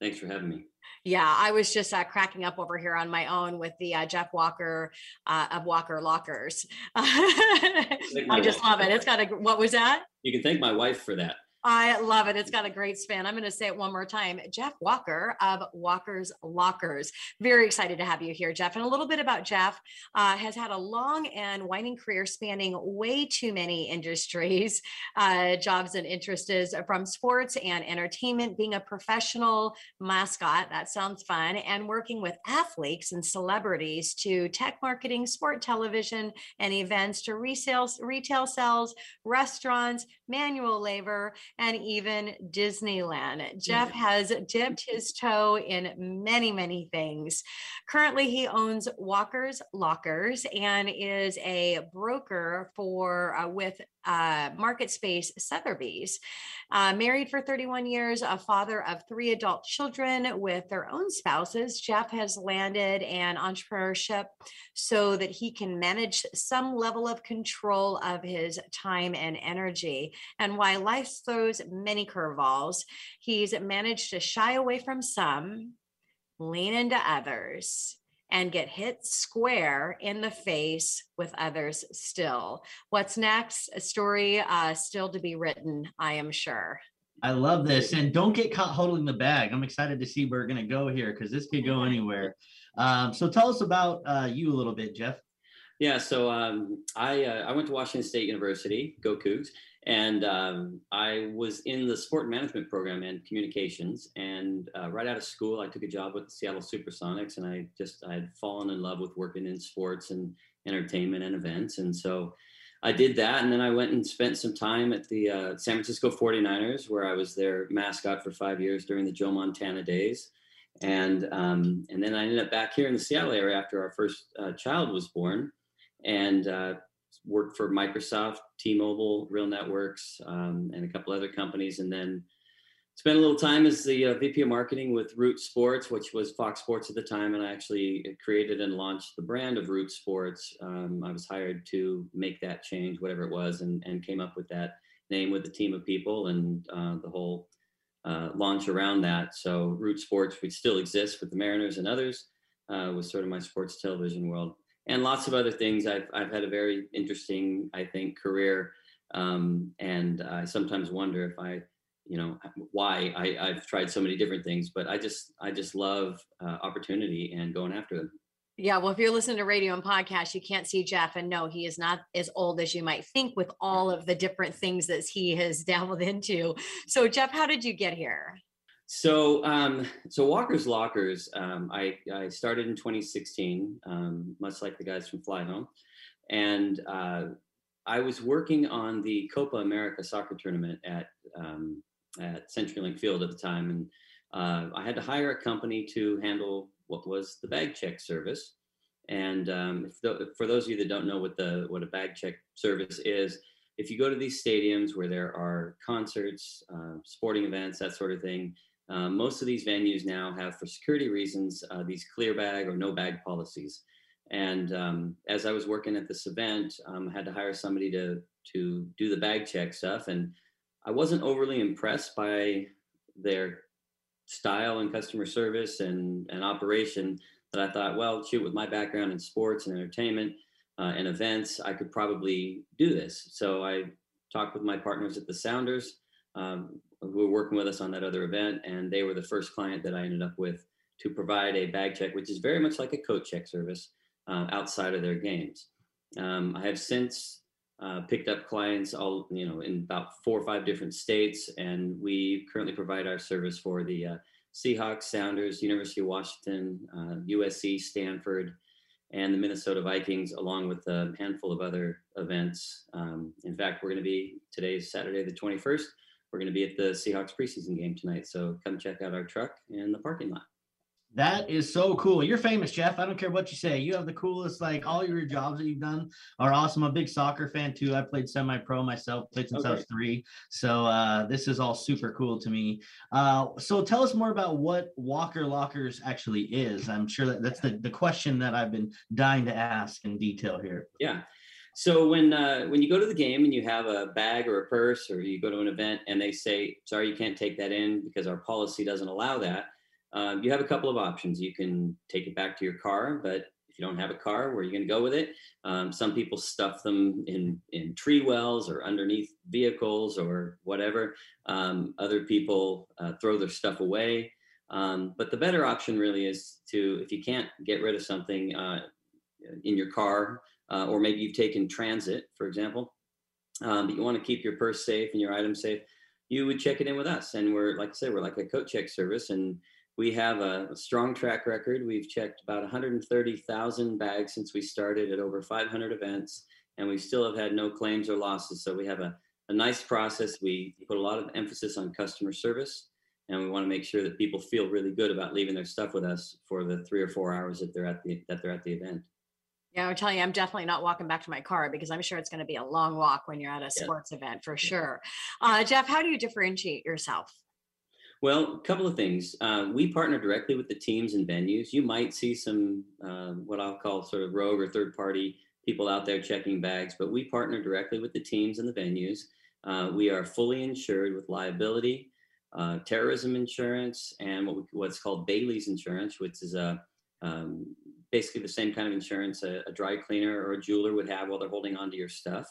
Thanks for having me. Yeah, I was just uh, cracking up over here on my own with the uh, Geoff Walker uh, of Walker Lockers. (laughs) I just love it. It's got a, what was that? You can thank my wife for that. I love it. It's got a great spin. I'm going to say it one more time. Geoff Walker of Walker's Lockers. Very excited to have you here, Geoff. And a little bit about Geoff uh, has had a long and winding career spanning way too many industries, (laughs) uh, jobs and interests from sports and entertainment, being a professional mascot. That sounds fun. And working with athletes and celebrities to tech marketing, sport television, and events to resale, retail sales, restaurants, manual labor and even Disneyland. Geoff has dipped his toe in many, many things. Currently, he owns Walker's Lockers and is a broker for uh, with uh, Market Space Sotheby's. Uh, married for 31 years, a father of three adult children with their own spouses, Geoff has landed an entrepreneurship so that he can manage some level of control of his time and energy. And while life throws many curveballs, he's managed to shy away from some, lean into others and get hit square in the face with others still. What's next? A story uh, still to be written, I am sure. I love this. And don't get caught holding the bag. I'm excited to see where we're going to go here because this could go anywhere. Um, so tell us about uh, you a little bit, Geoff. Yeah, so um, I uh, I went to Washington State University, go Cougs, and um, I was in the sport management program and communications. And uh, right out of school, I took a job with the Seattle SuperSonics, and I just I had fallen in love with working in sports and entertainment and events. And so I did that, and then I went and spent some time at the uh, San Francisco 49ers, where I was their mascot for five years during the Joe Montana days. And um, and then I ended up back here in the Seattle area after our first uh, child was born, and uh, worked for Microsoft, T-Mobile, Real Networks, um, and a couple other companies, and then spent a little time as the uh, VP of marketing with Root Sports, which was Fox Sports at the time, and I actually created and launched the brand of Root Sports. Um, I was hired to make that change, whatever it was, and, and came up with that name with a team of people and uh, the whole uh, launch around that. So Root Sports, which still exists with the Mariners and others, uh, was sort of my sports television world and lots of other things. I've I've had a very interesting, I think, career, um, and I sometimes wonder if I, you know, why I, I've tried so many different things. But I just I just love uh, opportunity and going after them. Yeah, well, if you're listening to radio and podcast, you can't see Geoff, and no, he is not as old as you might think with all of the different things that he has (laughs) dabbled into. So, Geoff, how did you get here? So, um, so Walker's Lockers, um, I, I started in 2016, um, much like the guys from Fly Home, and uh, I was working on the Copa America soccer tournament at um, at CenturyLink Field at the time, and uh, I had to hire a company to handle what was the bag check service. And um, th- for those of you that don't know what the what a bag check service is, if you go to these stadiums where there are concerts, uh, sporting events, that sort of thing uh, most of these venues now have, for security reasons, uh, these clear bag or no bag policies. And um, as I was working at this event, um, I had to hire somebody to to do the bag check stuff, and I wasn't overly impressed by their style and customer service and, and operation. That I thought, well, shoot, with my background in sports and entertainment uh, and events, I could probably do this. So I talked with my partners at the Sounders. Um, who were working with us on that other event, and they were the first client that I ended up with to provide a bag check, which is very much like a coat check service uh, outside of their games. Um, I have since uh, picked up clients all you know in about four or five different states, and we currently provide our service for the uh, Seahawks, Sounders, University of Washington, USC, uh, Stanford, and the Minnesota Vikings, along with a handful of other events. Um, in fact, we're going to be today's Saturday the 21st we're going to be at the Seahawks preseason game tonight. So come check out our truck in the parking lot. That is so cool. You're famous, Geoff. I don't care what you say. You have the coolest, like all your jobs that you've done are awesome. I'm a big soccer fan too. I played semi-pro myself, played since okay. I was three. So uh, this is all super cool to me. Uh, so tell us more about what Walker Lockers actually is. I'm sure that that's the, the question that I've been dying to ask in detail here. Yeah. So when uh, when you go to the game and you have a bag or a purse or you go to an event and they say, "Sorry, you can't take that in because our policy doesn't allow that," um, you have a couple of options. You can take it back to your car, but if you don't have a car, where are you going to go with it? Um, some people stuff them in in tree wells or underneath vehicles or whatever. Um, other people uh, throw their stuff away. Um, but the better option really is to, if you can't get rid of something uh, in your car uh, or maybe you've taken transit, for example, um, but you want to keep your purse safe and your items safe, you would check it in with us. And we're, like I said, we're like a coat check service, and we have a, a strong track record. We've checked about 130,000 bags since we started at over 500 events, and we still have had no claims or losses. So we have a, a nice process. We put a lot of emphasis on customer service, and we want to make sure that people feel really good about leaving their stuff with us for the three or four hours that they're at the that they're at the event. Yeah, I'm telling you, I'm definitely not walking back to my car because I'm sure it's going to be a long walk when you're at a Yeah. sports event for sure. Uh, Geoff, how do you differentiate yourself? Well, a couple of things. Uh, we partner directly with the teams and venues. You might see some um, what I'll call sort of rogue or third party people out there checking bags, but we partner directly with the teams and the venues. Uh, we are fully insured with liability, uh, terrorism insurance, and what we, what's called bailee's insurance, which is a um, basically the same kind of insurance a, a dry cleaner or a jeweler would have while they're holding onto your stuff.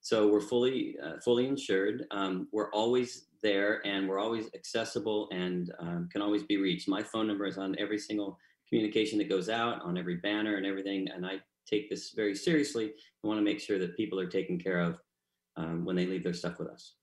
So we're fully uh, fully insured. Um, we're always there, and we're always accessible and um, can always be reached. My phone number is on every single communication that goes out, on every banner and everything. And I take this very seriously. I want to make sure that people are taken care of um, when they leave their stuff with us.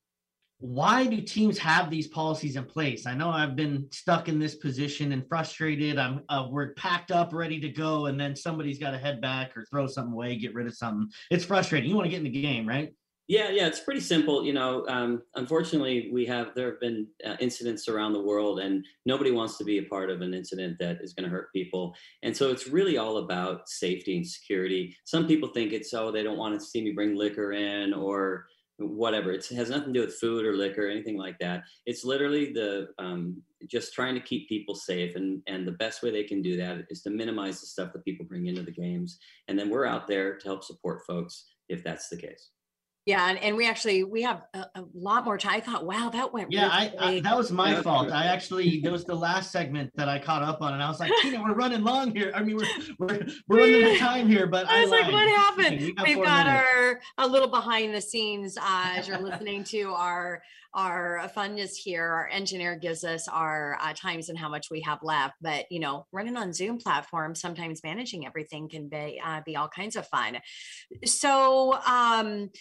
Why do teams have these policies in place? I know I've been stuck in this position and frustrated. I'm uh, we're packed up, ready to go, and then somebody's got to head back or throw something away, get rid of something. It's frustrating. You want to get in the game, right? Yeah, yeah, it's pretty simple. You know, um, unfortunately, we have there have been uh, incidents around the world, and nobody wants to be a part of an incident that is going to hurt people. And so it's really all about safety and security. Some people think it's oh they don't want to see me bring liquor in or whatever. It's, it has nothing to do with food or liquor or anything like that. It's literally the um, just trying to keep people safe, and and the best way they can do that is to minimize the stuff that people bring into the games, and then we're out there to help support folks if that's the case. Yeah, and, and we actually we have a, a lot more time. I thought, wow, that went Yeah, really I that was my Yeah. fault. I actually there was the last segment that I caught up on, and I was like, Tina, we're running long here. I mean, we're we're, we're running out of (laughs) time here, but I was like, what happened? We got We've got minutes. our a little behind the scenes uh, as you're listening to our our funness here. Our engineer gives us our uh, times and how much we have left. But you know, running on Zoom platform, sometimes managing everything can be uh, be all kinds of fun. So um,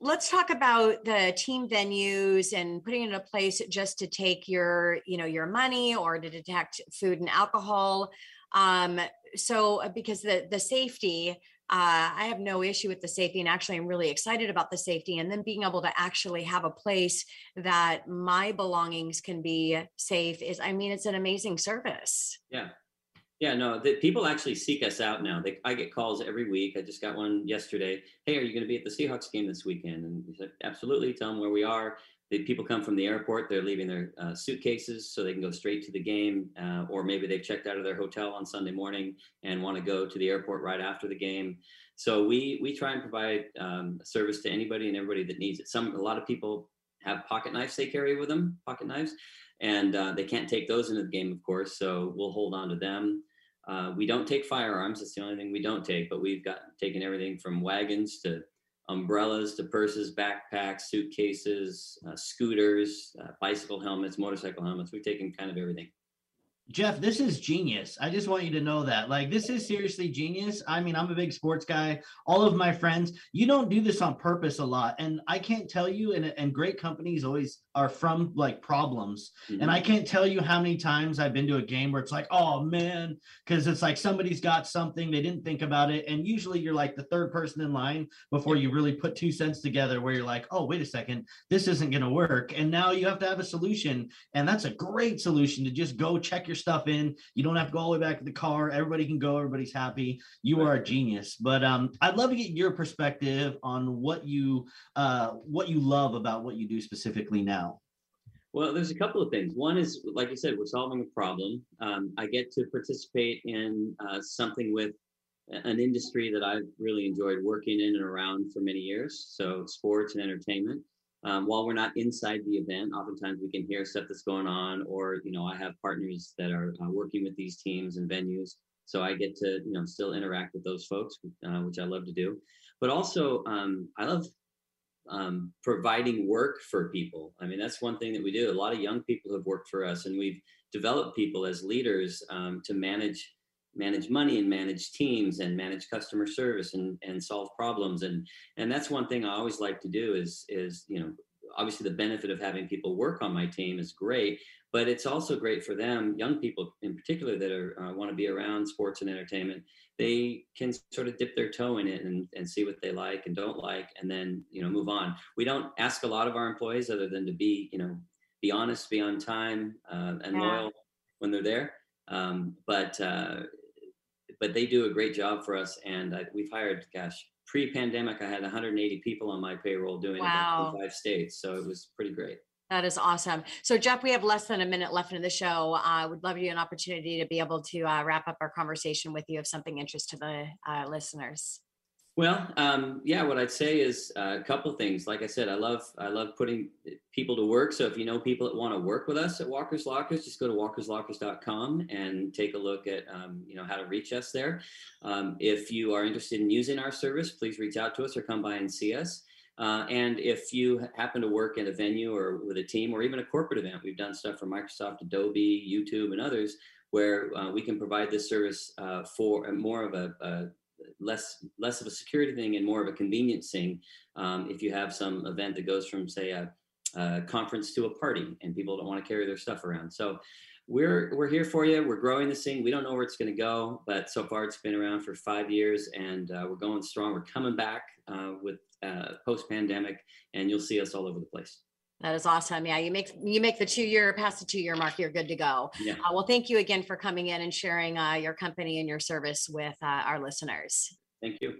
let's talk about the team venues and putting it in a place just to take your you know your money or to detect food and alcohol um so uh, because the the safety uh, I have no issue with the safety, and actually, I'm really excited about the safety. And then being able to actually have a place that my belongings can be safe is, I mean, it's an amazing service. Yeah. Yeah, no, the people actually seek us out now. They, I get calls every week. I just got one yesterday. Hey, are you going to be at the Seahawks game this weekend? And said, absolutely. Tell them where we are. The people come from the airport. They're leaving their uh, suitcases so they can go straight to the game, uh, or maybe they've checked out of their hotel on Sunday morning and want to go to the airport right after the game. So we we try and provide um, service to anybody and everybody that needs it. Some a lot of people have pocket knives they carry with them, pocket knives, and uh, they can't take those into the game, of course. So we'll hold on to them. Uh, we don't take firearms. That's the only thing we don't take. But we've got taken everything from wagons to umbrellas to purses, backpacks, suitcases, uh, scooters, uh, bicycle helmets, motorcycle helmets. We've taken kind of everything. Geoff, this is genius. I just want you to know that. Like, this is seriously genius. I mean, I'm a big sports guy. All of my friends, you don't do this on purpose a lot. And I can't tell you, and, and great companies always are from like problems. Mm-hmm. And I can't tell you how many times I've been to a game where it's like, oh man, because it's like somebody's got something, they didn't think about it. And usually you're like the third person in line before you really put two cents together where you're like, oh, wait a second, this isn't going to work. And now you have to have a solution. And that's a great solution to just go check your stuff in. You don't have to go all the way back to the car. Everybody can go, everybody's happy. You are a genius. But um, I'd love to get your perspective on what you uh, what you love about what you do specifically now. Well, there's a couple of things. One is, like you said, we're solving a problem. Um, I get to participate in uh, something with an industry that I've really enjoyed working in and around for many years. So, sports and entertainment. Um, while we're not inside the event, oftentimes we can hear stuff that's going on, or you know, I have partners that are uh, working with these teams and venues, so I get to you know still interact with those folks, uh, which I love to do. But also, um, I love um, providing work for people. I mean, that's one thing that we do. A lot of young people have worked for us, and we've developed people as leaders um, to manage manage money and manage teams and manage customer service and and solve problems. And and that's one thing I always like to do is is you know obviously the benefit of having people work on my team is great but it's also great for them young people in particular that are uh, want to be around sports and entertainment they can sort of dip their toe in it and, and see what they like and don't like and then you know move on we don't ask a lot of our employees other than to be you know be honest be on time um, and Yeah. loyal when they're there um, but uh, but they do a great job for us and I, we've hired gosh pre-pandemic i had 180 people on my payroll doing Wow. about five states so it was pretty great That is awesome. So, Geoff, we have less than a minute left in the show. I would love you an opportunity to be able to uh, wrap up our conversation with you of something interest to the uh, listeners. Well, um, yeah, what I'd say is uh, a couple things. Like I said, I love I love putting people to work. So if you know people that want to work with us at Walker's Lockers, just go to walkerslockers.com and take a look at um, you know how to reach us there. Um, if you are interested in using our service, please reach out to us or come by and see us. Uh, and if you happen to work at a venue or with a team or even a corporate event, we've done stuff for Microsoft, Adobe, YouTube, and others where uh, we can provide this service uh, for more of a, a less less of a security thing and more of a convenience thing. Um, if you have some event that goes from say a, a conference to a party and people don't want to carry their stuff around, so we're we're here for you. We're growing this thing. We don't know where it's going to go, but so far it's been around for five years, and uh, we're going strong. We're coming back uh, with uh, post pandemic, and you'll see us all over the place. That is awesome. Yeah, you make you make the two year past the two year mark, you're good to go. Yeah. Uh, well, thank you again for coming in and sharing uh, your company and your service with uh, our listeners. Thank you.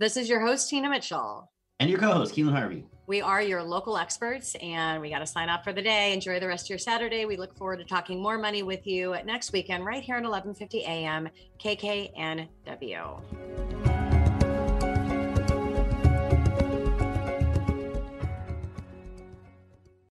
This is your host Tina Mitchell. And your co-host, Keelan Harvey. We are your local experts, and we got to sign off for the day. Enjoy the rest of your Saturday. We look forward to talking more money with you next weekend, right here at 11:50 a.m. KKNW.